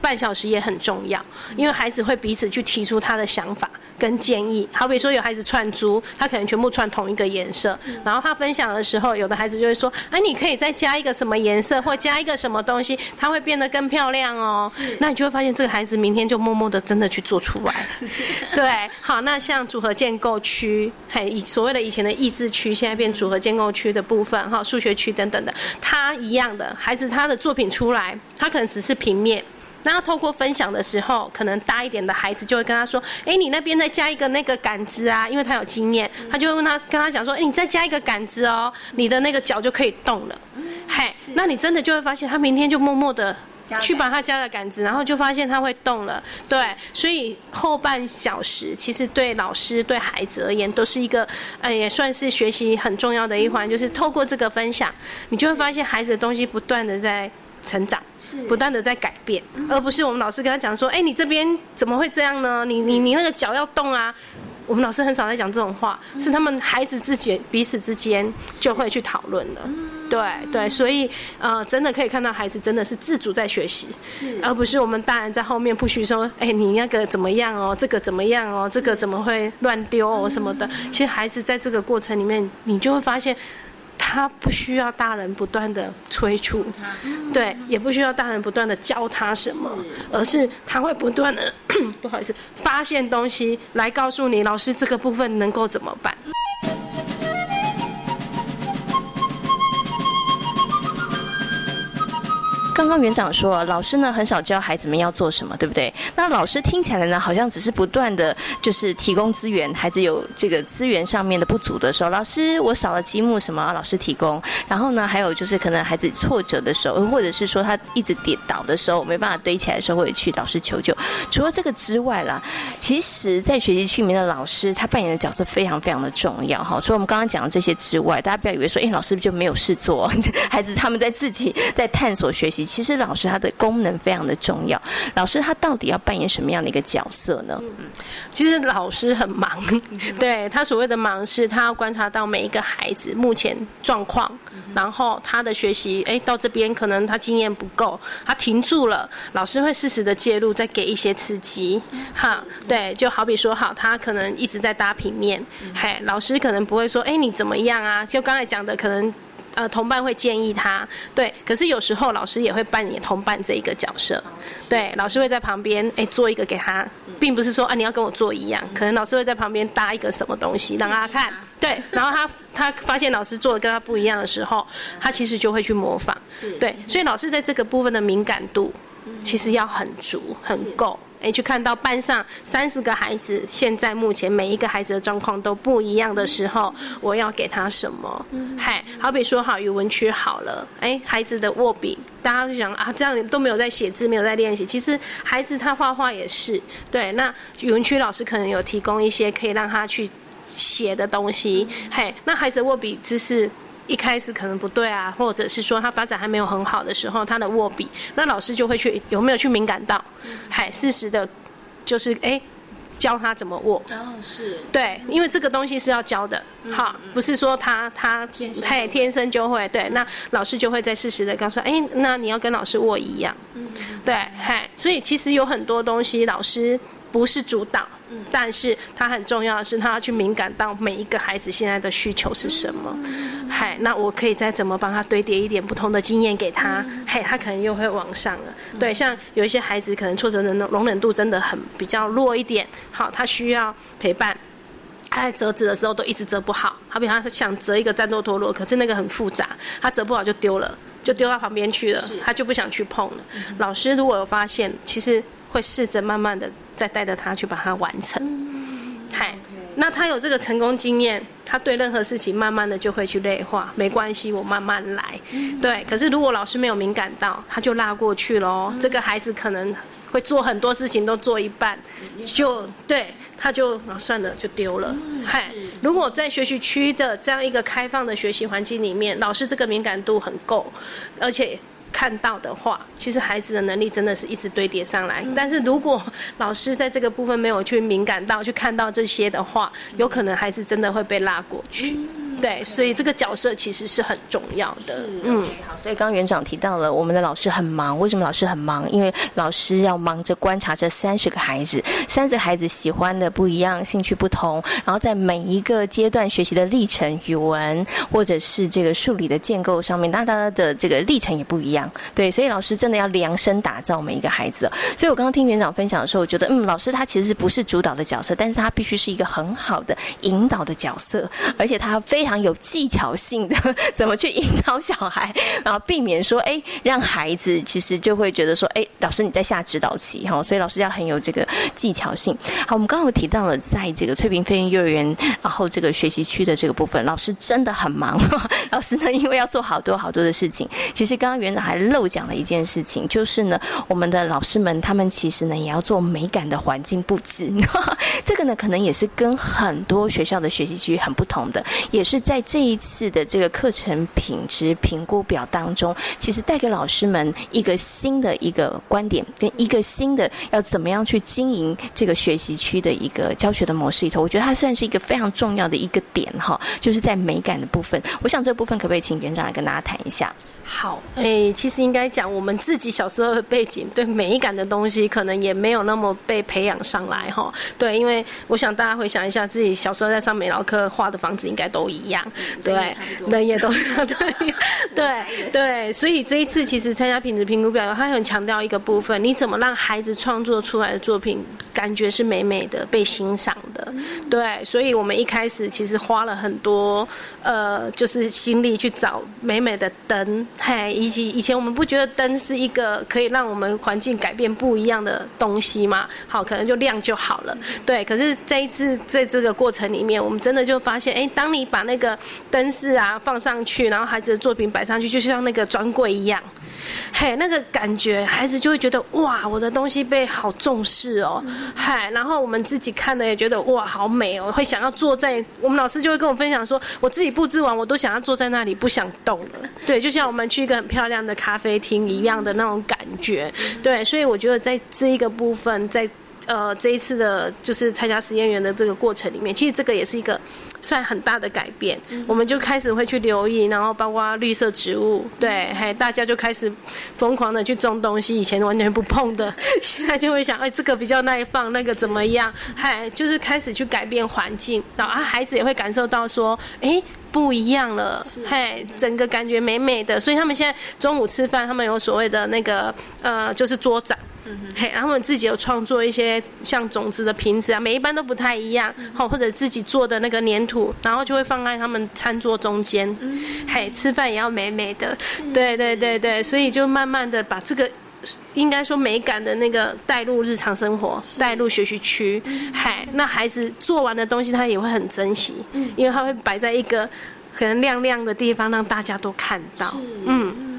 O: 半小时也很重要，因为孩子会彼此去提出他的想法跟建议。好比说有孩子串珠，他可能全部串同一个颜色，然后他分享的时候，有的孩子就会说：“哎，你可以再加一个什么颜色，或加一个什么东西，它会变得更漂亮哦。”那你就会发现这个孩子明天就默默的真的去做出来。对，好，那像组合建构区，还以所谓的以前的益智区，现在变组合建构区的部分，哈，数学区等等的，他一样的孩子他的作品出来，他可能只是平面。那透过分享的时候，可能大一点的孩子就会跟他说：“哎，你那边再加一个那个杆子啊，因为他有经验，他就会问他跟他讲说：，哎，你再加一个杆子哦，你的那个脚就可以动了。嘿，那你真的就会发现，他明天就默默的去把他加了杆子，然后就发现他会动了。对，所以后半小时其实对老师对孩子而言都是一个，呃，也算是学习很重要的一环，就是透过这个分享，你就会发现孩子的东西不断的在。成长是不断的在改变，而不是我们老师跟他讲说：“哎，你这边怎么会这样呢？你你你那个脚要动啊！”我们老师很少在讲这种话，是他们孩子自己彼此之间就会去讨论的。对对，所以呃，真的可以看到孩子真的是自主在学习，是而不是我们大人在后面不许说：“哎，你那个怎么样哦？这个怎么样哦？这个怎么会乱丢哦什么的？”其实孩子在这个过程里面，你就会发现。他不需要大人不断的催促，对，也不需要大人不断的教他什么，而是他会不断的，不好意思，发现东西来告诉你，老师这个部分能够怎么办。
D: 刚刚园长说，老师呢很少教孩子们要做什么，对不对？那老师听起来呢，好像只是不断的就是提供资源，孩子有这个资源上面的不足的时候，老师我少了积木什么，老师提供。然后呢，还有就是可能孩子挫折的时候，或者是说他一直跌倒的时候，没办法堆起来的时候，会去老师求救。除了这个之外啦，其实在学习区里面的老师，他扮演的角色非常非常的重要哈。所以我们刚刚讲的这些之外，大家不要以为说，哎，老师就没有事做，孩子他们在自己在探索学习。其实老师他的功能非常的重要，老师他到底要扮演什么样的一个角色呢？
O: 嗯，其实老师很忙，对他所谓的忙是，他要观察到每一个孩子目前状况，然后他的学习，哎，到这边可能他经验不够，他停住了，老师会适时的介入，再给一些刺激。哈，对，就好比说，好，他可能一直在搭平面，嘿，老师可能不会说，哎，你怎么样啊？就刚才讲的，可能。呃，同伴会建议他，对，可是有时候老师也会扮演同伴这一个角色，对，老师会在旁边，哎，做一个给他，并不是说啊你要跟我做一样，可能老师会在旁边搭一个什么东西让他看，对，然后他他发现老师做的跟他不一样的时候，他其实就会去模仿，是。对，所以老师在这个部分的敏感度，其实要很足很够。哎，去看到班上三十个孩子，现在目前每一个孩子的状况都不一样的时候，我要给他什么？嗨，好比说好语文区好了，哎，孩子的握笔，大家就想啊，这样都没有在写字，没有在练习。其实孩子他画画也是对。那语文区老师可能有提供一些可以让他去写的东西。嘿，那孩子握笔姿势。一开始可能不对啊，或者是说他发展还没有很好的时候，他的握笔，那老师就会去有没有去敏感到，还适时的，就是哎教他怎么握。
D: 哦，是。
O: 对，因为这个东西是要教的，好，不是说他他他天生就会。对，那老师就会在适时的告诉，哎，那你要跟老师握一样。嗯。对，嗨，所以其实有很多东西老师不是主导。但是他很重要的是，他要去敏感到每一个孩子现在的需求是什么。嗨，那我可以再怎么帮他堆叠一点不同的经验给他？嘿，他可能又会往上了。对，像有一些孩子可能挫折的容忍度真的很比较弱一点。好，他需要陪伴。他在折纸的时候都一直折不好，好比他想折一个战斗陀螺，可是那个很复杂，他折不好就丢了，就丢到旁边去了，他就不想去碰了。老师如果有发现，其实会试着慢慢的。再带着他去把它完成，嗨，那他有这个成功经验，他对任何事情慢慢的就会去内化，没关系，我慢慢来，对。可是如果老师没有敏感到，他就拉过去喽。这个孩子可能会做很多事情都做一半，就对，他就啊算了，就丢了。嗨，如果在学习区的这样一个开放的学习环境里面，老师这个敏感度很够，而且。看到的话，其实孩子的能力真的是一直堆叠上来。但是如果老师在这个部分没有去敏感到去看到这些的话，有可能孩子真的会被拉过去。对，所以这个角色其实是很重要的。
P: 嗯，好，所以刚刚园长提到了，我们的老师很忙。为什么老师很忙？因为老师要忙着观察这三十个孩子，三十个孩子喜欢的不一样，兴趣不同，然后在每一个阶段学习的历程，语文或者是这个数理的建构上面，那大家的这个历程也不一样。对，所以老师真的要量身打造每一个孩子。所以我刚刚听园长分享的时候，我觉得，嗯，老师他其实不是主导的角色，但是他必须是一个很好的引导的角色，而且他非常。常有技巧性的 怎么去引导小孩，然后避免说，哎，让孩子其实就会觉得说，哎，老师你在下指导棋哈，所以老师要很有这个技巧性。好，我们刚刚提到了，在这个翠屏飞鹰幼儿园，然后这个学习区的这个部分，老师真的很忙。老师呢，因为要做好多好多的事情。其实刚刚园长还漏讲了一件事情，就是呢，我们的老师们他们其实呢，也要做美感的环境布置。这个呢，可能也是跟很多学校的学习区很不同的，也是。在这一次的这个课程品质评估表当中，其实带给老师们一个新的一个观点，跟一个新的要怎么样去经营这个学习区的一个教学的模式里头，我觉得它算是一个非常重要的一个点哈，就是在美感的部分。我想这部分可不可以请园长来跟大家谈一下？
O: 好，诶，其实应该讲我们自己小时候的背景，对美感的东西可能也没有那么被培养上来哈。对，因为我想大家回想一下，自己小时候在上美劳课画的房子应该都一样，对，人也都 对，对，对。所以这一次其实参加品质评估表，他很强调一个部分，你怎么让孩子创作出来的作品感觉是美美的、被欣赏的？对，所以我们一开始其实花了很多呃，就是心力去找美美的灯。嘿，以及以前我们不觉得灯是一个可以让我们环境改变不一样的东西吗？好，可能就亮就好了。对，可是这一次在这个过程里面，我们真的就发现，哎，当你把那个灯饰啊放上去，然后孩子的作品摆上去，就像那个专柜一样。嘿，那个感觉，孩子就会觉得哇，我的东西被好重视哦。嗨，然后我们自己看的也觉得哇，好美哦，会想要坐在。我们老师就会跟我分享说，我自己布置完，我都想要坐在那里不想动了。对，就像我们去一个很漂亮的咖啡厅一样的那种感觉。对，所以我觉得在这一个部分，在呃这一次的，就是参加实验员的这个过程里面，其实这个也是一个。算很大的改变，我们就开始会去留意，然后包括绿色植物，对，还大家就开始疯狂的去种东西，以前完全不碰的，现在就会想，哎，这个比较耐放，那个怎么样？还，就是开始去改变环境，然后孩子也会感受到说，哎，不一样了，嘿，整个感觉美美的，所以他们现在中午吃饭，他们有所谓的那个，呃，就是桌长。嘿，他们自己有创作一些像种子的瓶子啊，每一班都不太一样，好，或者自己做的那个粘土，然后就会放在他们餐桌中间，嘿，吃饭也要美美的，对对对对，所以就慢慢的把这个应该说美感的那个带入日常生活，带入学习区，嗨，那孩子做完的东西他也会很珍惜，因为他会摆在一个可能亮亮的地方，让大家都看到，嗯。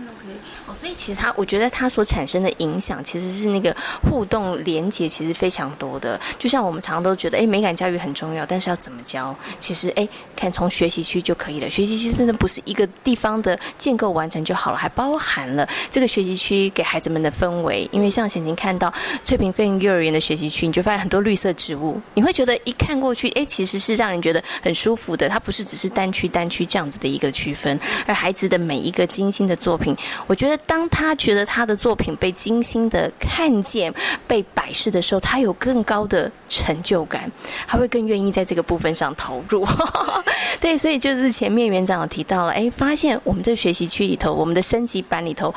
P: 所以其实他，我觉得他所产生的影响，其实是那个互动连接，其实非常多的。就像我们常常都觉得，哎，美感教育很重要，但是要怎么教？其实，哎，看从学习区就可以了。学习区真的不是一个地方的建构完成就好了，还包含了这个学习区给孩子们的氛围。因为像前经看到翠屏飞鹰幼儿园的学习区，你就发现很多绿色植物，你会觉得一看过去，哎，其实是让人觉得很舒服的。它不是只是单区单区这样子的一个区分，而孩子的每一个精心的作品，我觉得。当他觉得他的作品被精心的看见、被摆设的时候，他有更高的成就感，他会更愿意在这个部分上投入。对，所以就是前面园长有提到了，哎，发现我们这学习区里头，我们的升级班里头，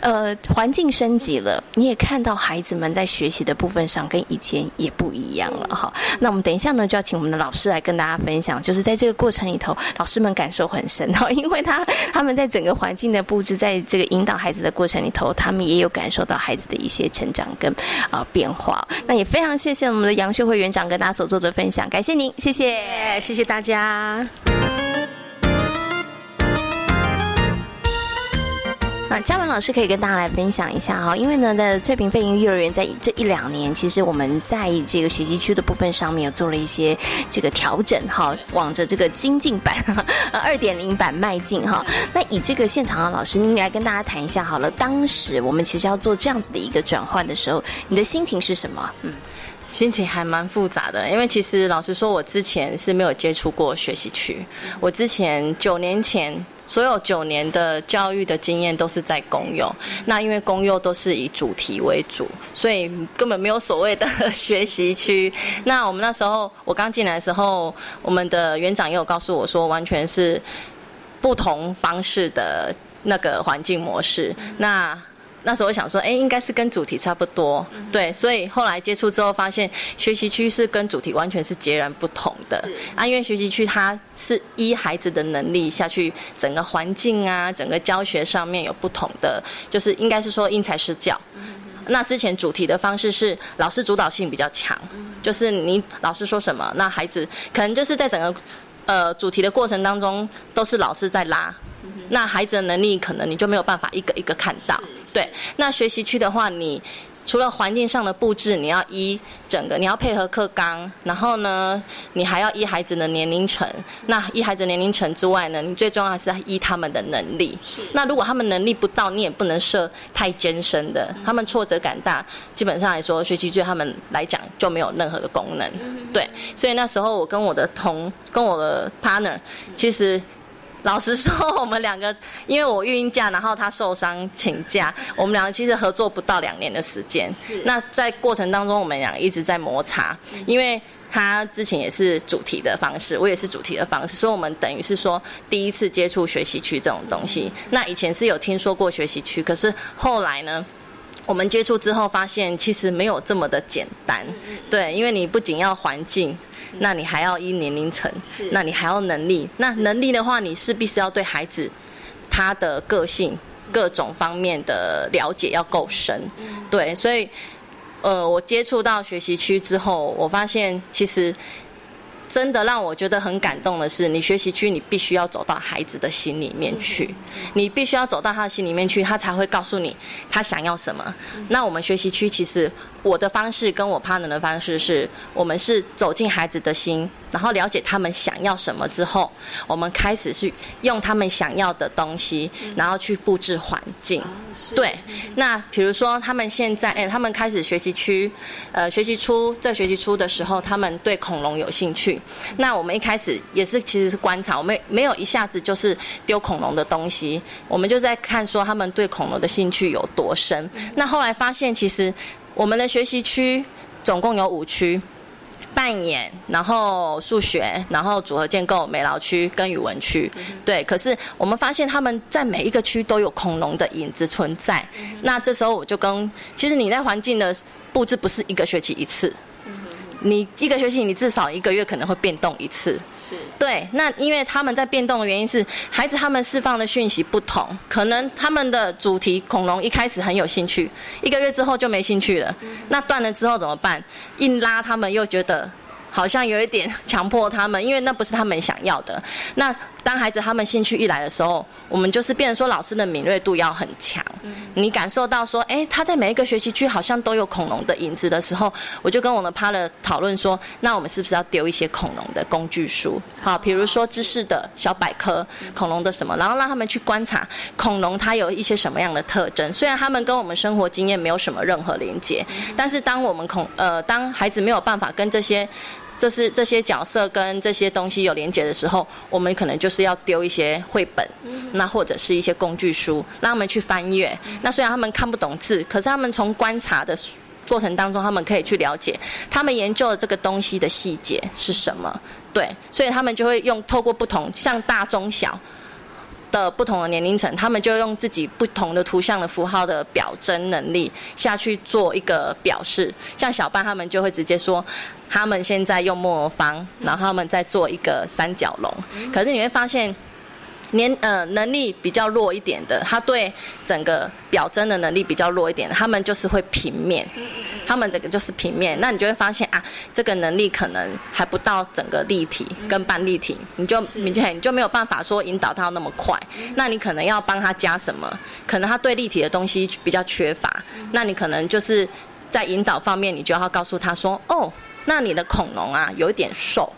P: 呃，环境升级了，你也看到孩子们在学习的部分上跟以前也不一样了哈。那我们等一下呢，就要请我们的老师来跟大家分享，就是在这个过程里头，老师们感受很深哈，因为他他们在整个环境的布置，在这个引导孩。孩子的过程里头，他们也有感受到孩子的一些成长跟啊变化。那也非常谢谢我们的杨秀慧园长跟大家所做的分享，感谢您，谢谢，
O: 谢谢大家。
P: 那嘉文老师可以跟大家来分享一下哈，因为呢，在翠屏飞鹰幼儿园在这一两年，其实我们在这个学习区的部分上面有做了一些这个调整哈，往着这个精进版二点零版迈进哈。那以这个现场的老师，您来跟大家谈一下好了，当时我们其实要做这样子的一个转换的时候，你的心情是什么？
Q: 嗯。心情还蛮复杂的，因为其实老实说，我之前是没有接触过学习区。我之前九年前所有九年的教育的经验都是在公幼，那因为公幼都是以主题为主，所以根本没有所谓的学习区。那我们那时候我刚进来的时候，我们的园长也有告诉我说，完全是不同方式的那个环境模式。那那时候我想说，哎，应该是跟主题差不多，对，所以后来接触之后发现，学习区是跟主题完全是截然不同的。啊，因为学习区它是依孩子的能力下去，整个环境啊，整个教学上面有不同的，就是应该是说因材施教。那之前主题的方式是老师主导性比较强，就是你老师说什么，那孩子可能就是在整个呃主题的过程当中，都是老师在拉。那孩子的能力可能你就没有办法一个一个看到，对。那学习区的话，你除了环境上的布置，你要依整个，你要配合课纲，然后呢，你还要依孩子的年龄层。那依孩子年龄层之外呢，你最重要还是依他们的能力。那如果他们能力不到，你也不能设太艰深的，他们挫折感大，基本上来说，学习对他们来讲就没有任何的功能。对。所以那时候我跟我的同跟我的 partner，其实。老实说，我们两个因为我孕假，然后他受伤请假，我们两个其实合作不到两年的时间。是。那在过程当中，我们两个一直在摩擦，因为他之前也是主题的方式，我也是主题的方式，所以我们等于是说第一次接触学习区这种东西。那以前是有听说过学习区，可是后来呢，我们接触之后发现，其实没有这么的简单。对，因为你不仅要环境。那你还要依年龄层，是，那你还要能力。那能力的话，你是必须要对孩子他的个性各种方面的了解要够深，对。所以，呃，我接触到学习区之后，我发现其实。真的让我觉得很感动的是，你学习区你必须要走到孩子的心里面去，你必须要走到他的心里面去，他才会告诉你他想要什么。那我们学习区其实我的方式跟我 partner 的方式是，我们是走进孩子的心。然后了解他们想要什么之后，我们开始去用他们想要的东西，然后去布置环境。对，那比如说他们现在，哎，他们开始学习区，呃，学习初在学习初的时候，他们对恐龙有兴趣。那我们一开始也是其实是观察，我们没有一下子就是丢恐龙的东西，我们就在看说他们对恐龙的兴趣有多深。那后来发现，其实我们的学习区总共有五区。扮演，然后数学，然后组合建构，美劳区跟语文区，对。可是我们发现他们在每一个区都有恐龙的影子存在。那这时候我就跟，其实你在环境的布置不是一个学期一次。你一个学期，你至少一个月可能会变动一次。是。对，那因为他们在变动的原因是，孩子他们释放的讯息不同，可能他们的主题恐龙一开始很有兴趣，一个月之后就没兴趣了。那断了之后怎么办？硬拉他们又觉得。好像有一点强迫他们，因为那不是他们想要的。那当孩子他们兴趣一来的时候，我们就是变成说老师的敏锐度要很强。你感受到说，哎，他在每一个学习区好像都有恐龙的影子的时候，我就跟我们 partner 讨论说，那我们是不是要丢一些恐龙的工具书？好，比如说知识的小百科，恐龙的什么，然后让他们去观察恐龙它有一些什么样的特征。虽然他们跟我们生活经验没有什么任何连接，但是当我们恐呃，当孩子没有办法跟这些就是这些角色跟这些东西有连接的时候，我们可能就是要丢一些绘本，那或者是一些工具书，让他们去翻阅。那虽然他们看不懂字，可是他们从观察的过程当中，他们可以去了解他们研究的这个东西的细节是什么。对，所以他们就会用透过不同像大中小。的不同的年龄层，他们就用自己不同的图像的符号的表征能力下去做一个表示。像小班他们就会直接说，他们现在用木偶方，然后他们在做一个三角龙。可是你会发现，年呃能力比较弱一点的，他对整个表征的能力比较弱一点，他们就是会平面。他们整个就是平面，那你就会发现啊，这个能力可能还不到整个立体跟半立体，你就你就你就没有办法说引导他那么快，那你可能要帮他加什么？可能他对立体的东西比较缺乏，那你可能就是在引导方面，你就要告诉他说，哦。那你的恐龙啊，有一点瘦，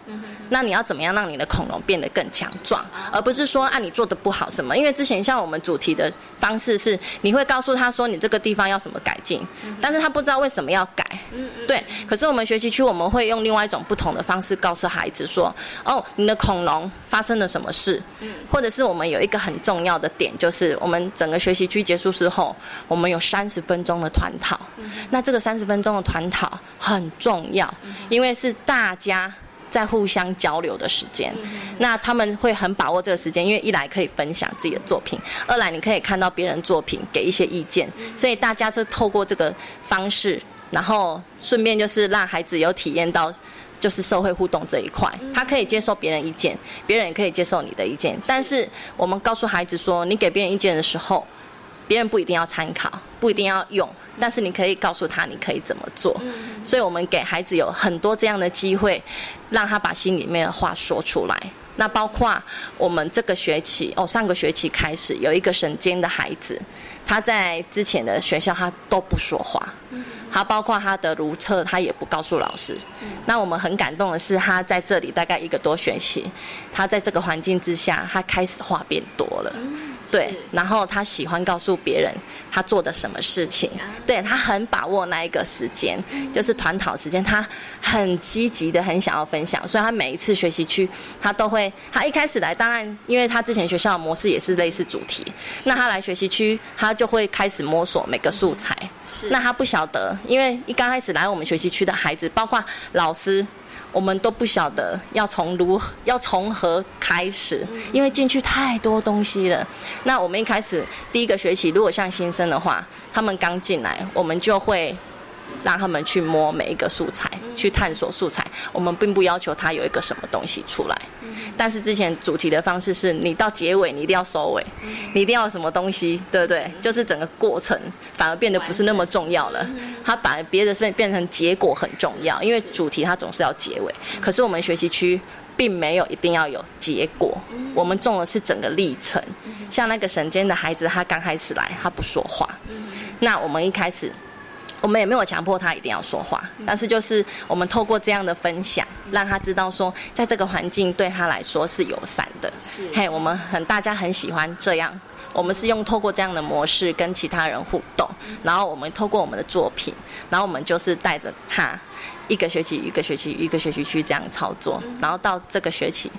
Q: 那你要怎么样让你的恐龙变得更强壮，而不是说啊你做的不好什么？因为之前像我们主题的方式是，你会告诉他说你这个地方要什么改进，但是他不知道为什么要改，对。可是我们学习区我们会用另外一种不同的方式告诉孩子说，哦，你的恐龙发生了什么事，或者是我们有一个很重要的点，就是我们整个学习区结束之后，我们有三十分钟的团讨，那这个三十分钟的团讨很重要。因为是大家在互相交流的时间，那他们会很把握这个时间，因为一来可以分享自己的作品，二来你可以看到别人作品，给一些意见，所以大家就透过这个方式，然后顺便就是让孩子有体验到，就是社会互动这一块，他可以接受别人意见，别人也可以接受你的意见，但是我们告诉孩子说，你给别人意见的时候，别人不一定要参考，不一定要用。但是你可以告诉他你可以怎么做，所以我们给孩子有很多这样的机会，让他把心里面的话说出来。那包括我们这个学期哦，上个学期开始有一个神经的孩子，他在之前的学校他都不说话，他包括他的如厕他也不告诉老师。那我们很感动的是，他在这里大概一个多学期，他在这个环境之下，他开始话变多了。对，然后他喜欢告诉别人他做的什么事情，对他很把握那一个时间，就是团讨时间，他很积极的很想要分享，所以他每一次学习区他都会，他一开始来，当然因为他之前学校的模式也是类似主题，那他来学习区他就会开始摸索每个素材，那他不晓得，因为一刚开始来我们学习区的孩子，包括老师。我们都不晓得要从如何要从何开始，因为进去太多东西了。那我们一开始第一个学期，如果像新生的话，他们刚进来，我们就会。让他们去摸每一个素材，去探索素材。我们并不要求他有一个什么东西出来，但是之前主题的方式是你到结尾你一定要收尾，你一定要什么东西，对不对？就是整个过程反而变得不是那么重要了。他把别的变变成结果很重要，因为主题它总是要结尾。可是我们学习区并没有一定要有结果，我们重的是整个历程。像那个神间的孩子，他刚开始来，他不说话，那我们一开始。我们也没有强迫他一定要说话，但是就是我们透过这样的分享，让他知道说，在这个环境对他来说是友善的。是，嘿，我们很大家很喜欢这样。我们是用透过这样的模式跟其他人互动，然后我们透过我们的作品，然后我们就是带着他一个学期一个学期一个学期去这样操作，然后到这个学期。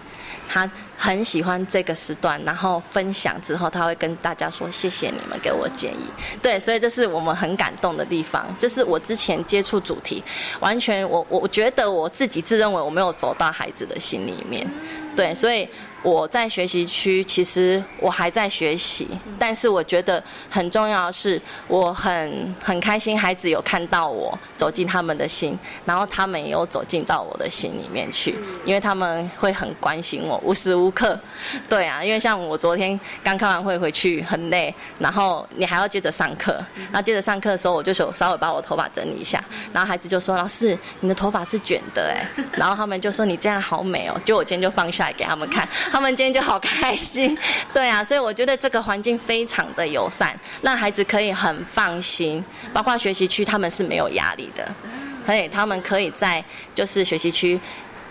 Q: 他很喜欢这个时段，然后分享之后，他会跟大家说：“谢谢你们给我建议。”对，所以这是我们很感动的地方。就是我之前接触主题，完全我我觉得我自己自认为我没有走到孩子的心里面。对，所以。我在学习区，其实我还在学习，但是我觉得很重要的是，我很很开心，孩子有看到我走进他们的心，然后他们也有走进到我的心里面去，因为他们会很关心我，无时无刻。对啊，因为像我昨天刚开完会回去很累，然后你还要接着上课，然后接着上课的时候，我就手稍微把我头发整理一下，然后孩子就说：“老师，你的头发是卷的哎。”然后他们就说：“你这样好美哦。”就我今天就放下来给他们看。他们今天就好开心，对啊，所以我觉得这个环境非常的友善，让孩子可以很放心，包括学习区他们是没有压力的，所以他们可以在就是学习区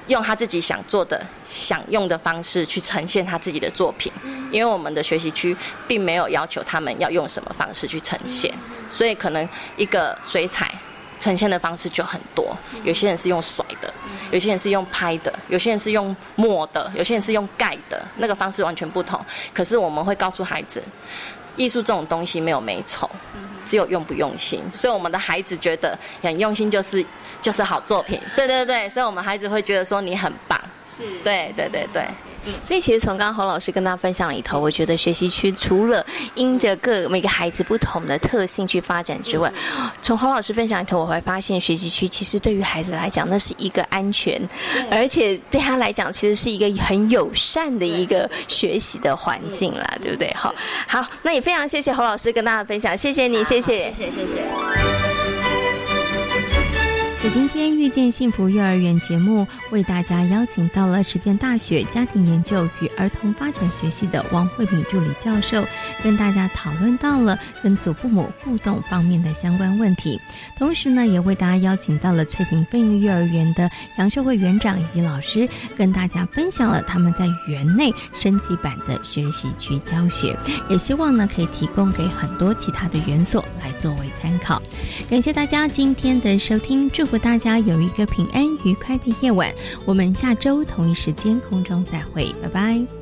Q: 用他自己想做的、想用的方式去呈现他自己的作品，因为我们的学习区并没有要求他们要用什么方式去呈现，所以可能一个水彩。呈现的方式就很多，有些人是用甩的，有些人是用拍的，有些人是用抹的，有些人是用盖的，那个方式完全不同。可是我们会告诉孩子，艺术这种东西没有美丑，只有用不用心。所以我们的孩子觉得很用心就是就是好作品。对对对，所以我们孩子会觉得说你很棒。是，对对对对。
P: 所以其实从刚刚侯老师跟大家分享里头，我觉得学习区除了因着各每个孩子不同的特性去发展之外，从侯老师分享里头，我会发现学习区其实对于孩子来讲，那是一个安全，而且对他来讲，其实是一个很友善的一个学习的环境啦，对不对？好，好，那也非常谢谢侯老师跟大家分享，谢谢你，谢谢，
Q: 谢谢，谢谢。
D: 在今天遇见幸福幼儿园节目，为大家邀请到了实践大学家庭研究与儿童发展学系的王慧敏助理教授，跟大家讨论到了跟祖父母互动方面的相关问题。同时呢，也为大家邀请到了翠屏贝利幼儿园的杨秀慧园长以及老师，跟大家分享了他们在园内升级版的学习区教学，也希望呢可以提供给很多其他的园所来作为参考。感谢大家今天的收听，祝祝大家有一个平安愉快的夜晚。我们下周同一时间空中再会，拜拜。